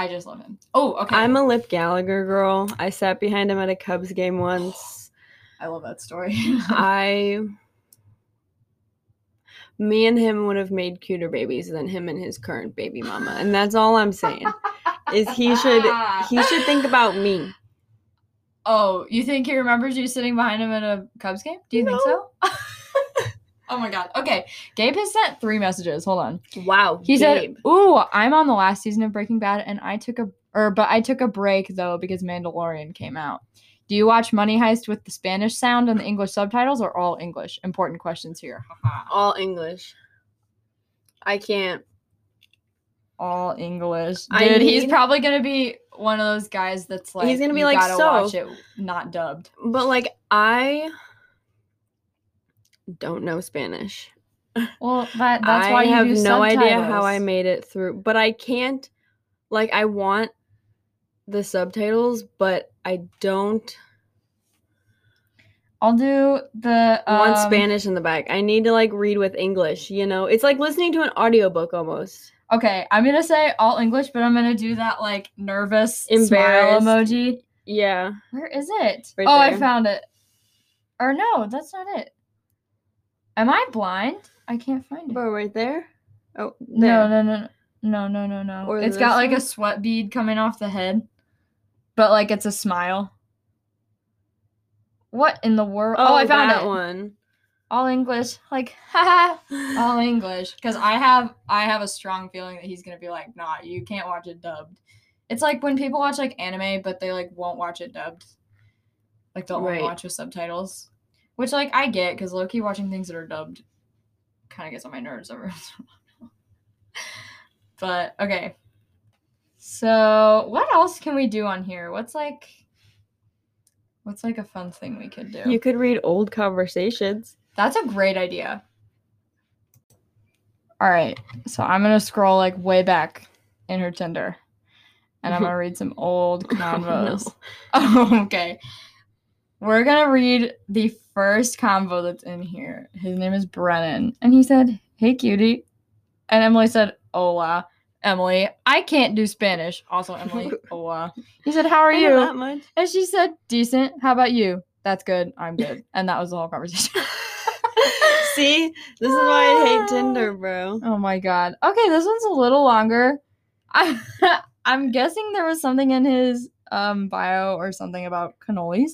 I just love him. Oh, okay. I'm a Lip Gallagher girl. I sat behind him at a Cubs game once. I love that story. I me and him would have made cuter babies than him and his current baby mama. And that's all I'm saying. Is he should he should think about me. Oh, you think he remembers you sitting behind him at a Cubs game? Do you think so? oh my god. Okay. Gabe has sent three messages. Hold on. Wow. He Gabe. said, "Ooh, I'm on the last season of Breaking Bad, and I took a or but I took a break though because Mandalorian came out. Do you watch Money Heist with the Spanish sound and the English subtitles, or all English? Important questions here. All English. I can't. all English. I Dude, he's probably gonna be one of those guys that's like He's gonna be like, "So?" watch it not dubbed. But like I don't know Spanish. Well, that that's I why you have do no idea how I made it through. But I can't like I want the subtitles, but I don't I'll do the want um, Spanish in the back. I need to like read with English, you know? It's like listening to an audiobook almost. Okay, I'm gonna say all English, but I'm gonna do that like nervous smile emoji. Yeah. Where is it? Right oh, I found it. Or no, that's not it. Am I blind? I can't find it. But right there? Oh, No, there. no, no, no, no, no, no. Or It's got like a sweat bead coming off the head, but like it's a smile. What in the world? Oh, I oh, found that it. one. All English, like haha, all English. Because I have, I have a strong feeling that he's gonna be like, nah, you can't watch it dubbed. It's like when people watch like anime, but they like won't watch it dubbed. Like they'll Right. only watch with subtitles, which like I get because lowkey watching things that are dubbed kind of gets on my nerves every once in a while. But okay. So what else can we do on here? What's like what's like a fun thing we could do? You could read old conversations. That's a great idea. All right. So I'm going to scroll like way back in her Tinder and I'm going to read some old oh, convos. Oh, okay. We're going to read the first convo that's in here. His name is Brennan. And he said, Hey, cutie. And Emily said, Hola. Emily, I can't do Spanish. Also, Emily, hola. He said, How are you? that much. And she said, Decent. How about you? That's good. I'm good. And that was the whole conversation. See, this is why I hate Tinder, bro. Oh my god. Okay, this one's a little longer. I I'm guessing there was something in his um bio or something about cannolis.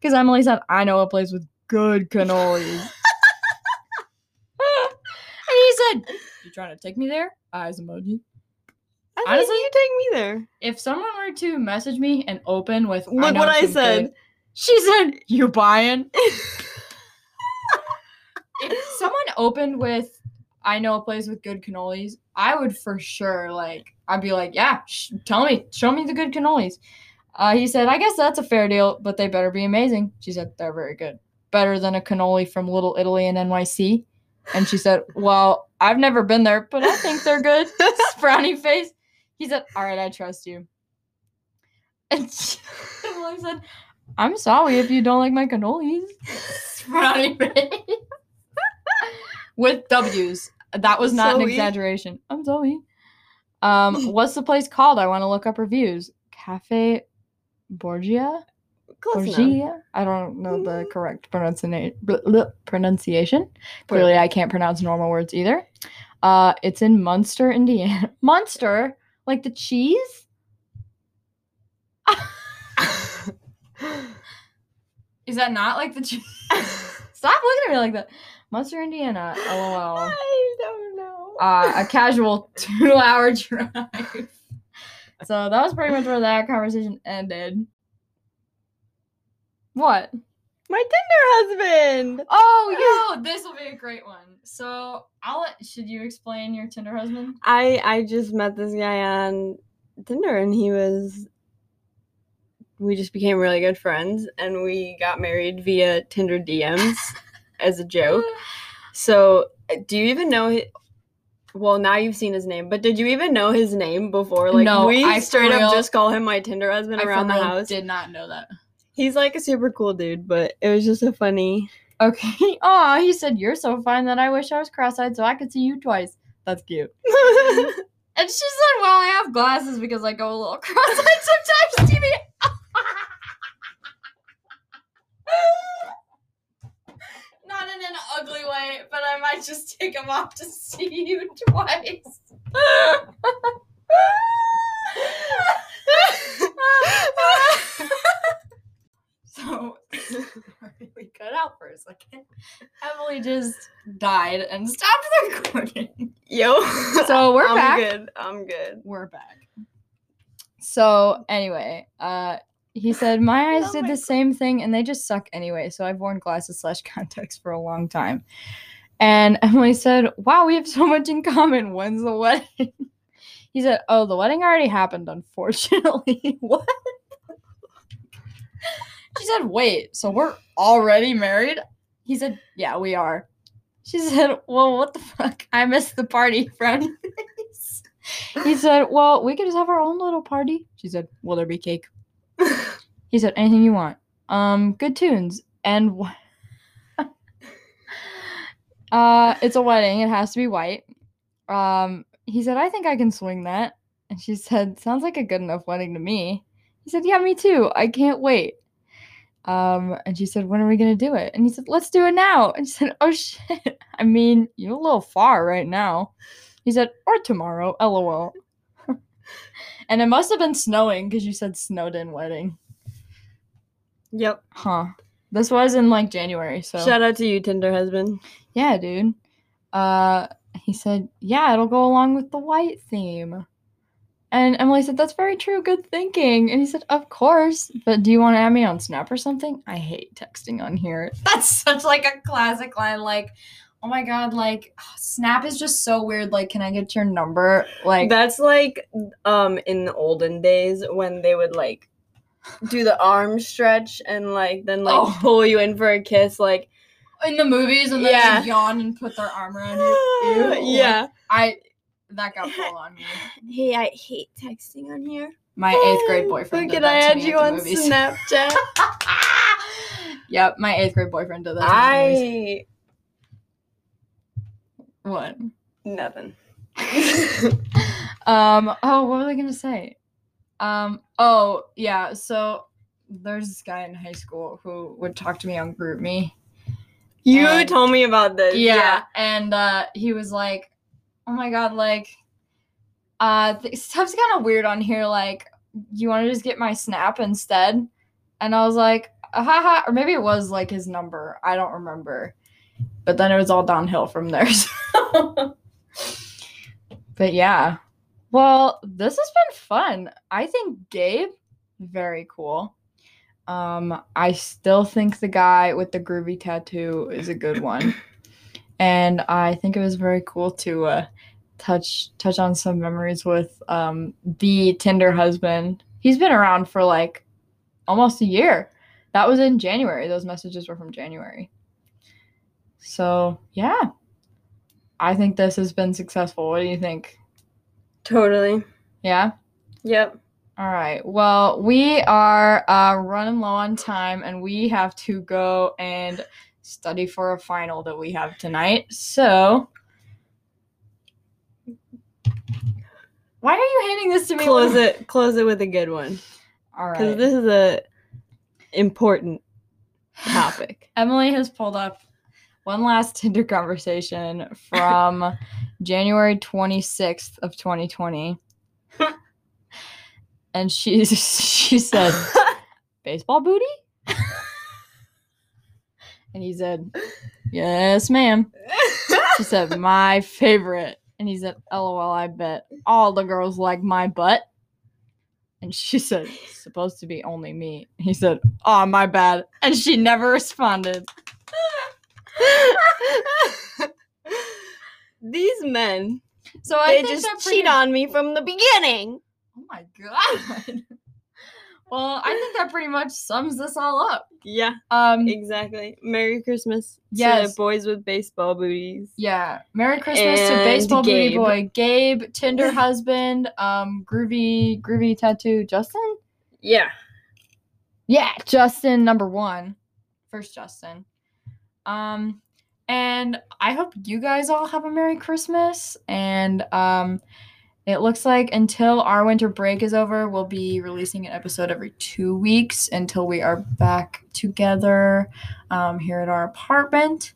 Because Emily said, I know a place with good cannolis. and he said, You trying to take me there? Eyes emoji. I Honestly- you take me there. If someone were to message me and open with Look know what I said. good-" she said, You buying? if someone opened with I know a place with good cannolis, I would for sure like I'd be like, yeah, sh- tell me, show me the good cannolis. Uh, he said, I guess that's a fair deal, but they better be amazing. She said, they're very good, better than a cannoli from Little Italy in NYC. And she said, well, I've never been there, but I think they're good. Frowny face. He said, all right, I trust you. And she, said, I'm sorry if you don't like my cannolis. Frowny face. With W's. That was not an exaggeration. I'm Zoe. Um, what's the place called? I want to look up reviews. Cafe Borgia? Close enough. Borgia? I don't know the correct pronunciation. pronunciation. Clearly, I can't pronounce normal words either. Uh, it's in Munster, Indiana. Munster, like the cheese. Is that not like the cheese? Stop looking at me like that. Munster, Indiana. LOL. I don't know. Uh, a casual two-hour drive. So that was pretty much where that conversation ended. What? My Tinder husband. Oh, yo, this will be a great one. So I'll let. Should you explain your Tinder husband? I I just met this guy on Tinder and he was we just became really good friends and we got married via Tinder DMs as a joke. So, do you even know well, now you've seen his name, but did you even know his name before? Like No, we I straight real- up just call him my Tinder husband I around the house. Did not know that. He's like a super cool dude, but it was just a funny. Okay. Aw, he said you're so fine that I wish I was cross-eyed so I could see you twice. That's cute. And she said, "Well, I have glasses because I go a little cross-eyed sometimes." TV. In an ugly way, but I might just take them off to see you twice. so we cut out for a second. Emily just died and stopped the recording. Yo. So we're I'm back. good. I'm good. We're back. So anyway, uh he said my oh eyes Oh did my the same thing and they just suck anyway. So I've worn glasses slash contacts for a long time. And Emily said, Wow, we have so much in common. When's the wedding? He said, Oh, the wedding already happened, unfortunately. what? She said, Wait, so we're already married? He said, Yeah, we are. She said, Well, what the fuck? I missed the party, friend. he said, Well, we could just have our own little party. She said, Will there be cake? He said, Anything you want. Um, good tunes. And uh it's a wedding, it has to be white. Um, he said, I think I can swing that. And she said, Sounds like a good enough wedding to me. He said, Yeah, me too. I can't wait. Um, and she said, When are we gonna do it? And he said, Let's do it now. And she said, Oh shit. I mean, you're a little far right now. He said, Or tomorrow, lol. And it must have been snowing because you said Snowden wedding. Yep. Huh. This was in like January, so Shout out to you, Tinder husband. yeah, dude. Uh he said, Yeah, it'll go along with the white theme. And Emily said, That's very true, good thinking. And he said, Of course. But do you want to add me on Snap or something? I hate texting on here. That's such like a classic line, like, oh my god, like Snap is just so weird. Like, can I get your number? Like That's like um in the olden days when they would like do the arm stretch and like then like Oh. pull you in for a kiss like in the movies and then Yeah. yawn and put their arm around you. Ew. yeah. I that got full on me. Hey, I hate texting on here. My eighth grade boyfriend. Look did at I add you on movies. Snapchat. yep, my eighth grade boyfriend did that. To me at the movies. I what? nothing. um. Oh, what was I gonna say? Um. Oh, yeah. So there's this guy in high school who would talk to me on GroupMe. you And- told me about this. Yeah, and uh, he was like, "Oh my god, like, uh, stuff's kind of weird on here. Like, you want to just get my snap instead?" And I was like, "Haha," or maybe it was like his number. I don't remember. But then it was all downhill from there. so- but yeah, well, this has been fun. I think Gabe, very cool. Um, I still think the guy with the groovy tattoo is a good one and I think it was very cool to uh, touch touch on some memories with um, the Tinder husband. He's been around for like almost a year. That was in January. Those messages were from January. So yeah, I think this has been successful. What do you think? Totally. Yeah. Yep. All right. Well, we are uh, running low on time, and we have to go and study for a final that we have tonight. So, why are you handing this to me? Close it. Close it with a good one All because this is a important topic. Emily has pulled up one last Tinder conversation from January 26th of 2020. and she she said, "Baseball booty?" and he said, "Yes, ma'am." She said, "My favorite." And he said, "LOL, I bet all the girls like my butt." And she said, "Supposed to be only me." He said, "Oh, my bad." And she never responded. These men, So I they think just they're pretty- cheat on me from the beginning. Oh my god. well, I think that pretty much sums this all up. Yeah, Um exactly. Merry Christmas Yes. to boys with baseball booties. yeah, Merry Christmas to And baseball booty boy, Gabe, Tinder husband, um groovy groovy tattoo Justin? Yeah. Yeah, Justin number 1. First Justin. Um, and I hope you guys all have a Merry Christmas. And um, it looks like until our winter break is over, we'll be releasing an episode every two weeks until we are back together um, here at our apartment.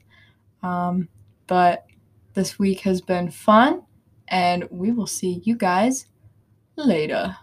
Um, but this week has been fun, and we will see you guys later.